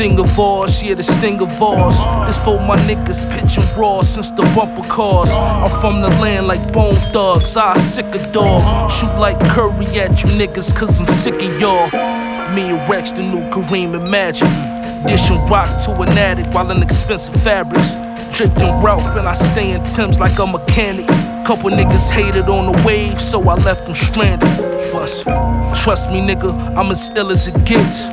sting of ours, yeah, the sting of ours. This for my niggas pitching raw since the bumper cars. I'm from the land like bone thugs, I sick a dog. Shoot like Curry at you niggas, cause I'm sick of y'all. Me and Rex, the new Kareem Magic. Dishing rock to an addict while in expensive fabrics. In Ralph and I stay in Tim's like a mechanic. Couple niggas hated on the wave, so I left them stranded. Bust. Trust me, nigga, I'm as ill as it gets.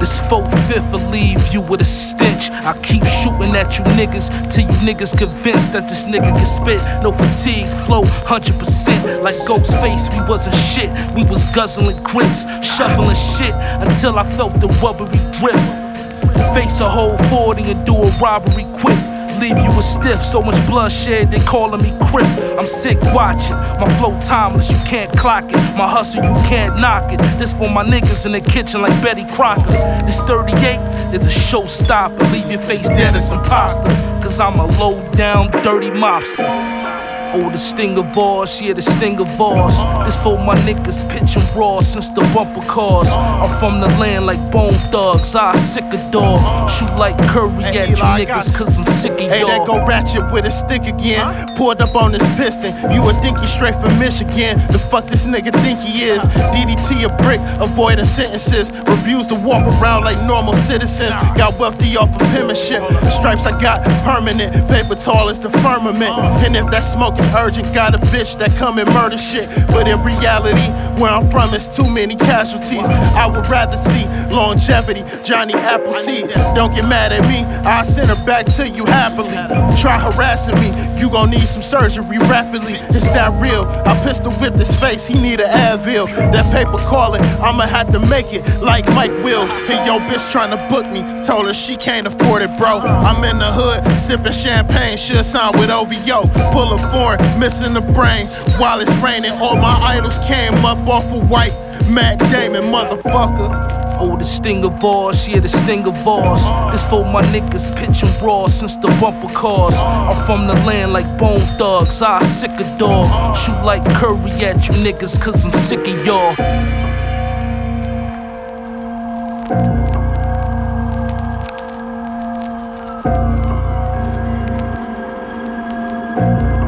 This 4 5th will leave you with a stench. I keep shooting at you niggas till you niggas convinced that this nigga can spit. No fatigue, flow 100%. Like Ghostface, we wasn't shit. We was guzzling grits, shoveling shit until I felt the rubbery grip. Face a whole 40 and do a robbery quick. Leave you a stiff, so much bloodshed, they calling me Crip. I'm sick watching, my flow timeless, you can't clock it. My hustle, you can't knock it. This for my niggas in the kitchen like Betty Crocker. This 38 is a showstopper, leave your face dead as some pasta. Cause I'm a low down, dirty mobster. Oh, the sting of ours, yeah, the sting of ours. This for my niggas pitching raw since the bumper cars. I'm from the land like bone thugs, I sick a dog. Shoot like Curry Hey, at you Eli, I got niggas, cause I'm sick of y'all. Hey, that go ratchet with a stick again. Pulled up on this piston. You a dinky straight from Michigan. The fuck this nigga think he is? DDT a brick, avoid the sentences. Refuse to walk around like normal citizens. Got wealthy off of penmanship. The stripes I got permanent. Paper tall as the firmament. Uh. And if that smoke is urgent, got a bitch that come and murder shit. But in reality, where I'm from, it's too many casualties. I would rather see longevity. Johnny Appleseed. Don't get mad at me. I'll send her back to you happily. Try harassing me. You gon' need some surgery rapidly. It's that real. I pistol whipped his face. He need an Advil. That paper calling. I'ma have to make it like Mike will. And yo, bitch tryna book me. Told her she can't afford it, bro. I'm in the hood, sipping champagne. Should sign with OVO. Pull a foreign, born missing the brain. While it's raining, all my idols came up off of white. Matt Damon, motherfucker. Oh, the sting of ours, yeah, the sting of ours. This for my niggas pitching raw since the bumper cars. I'm from the land like bone thugs, I sick of dog. Shoot like curry at you niggas, cause I'm sick of y'all. Thank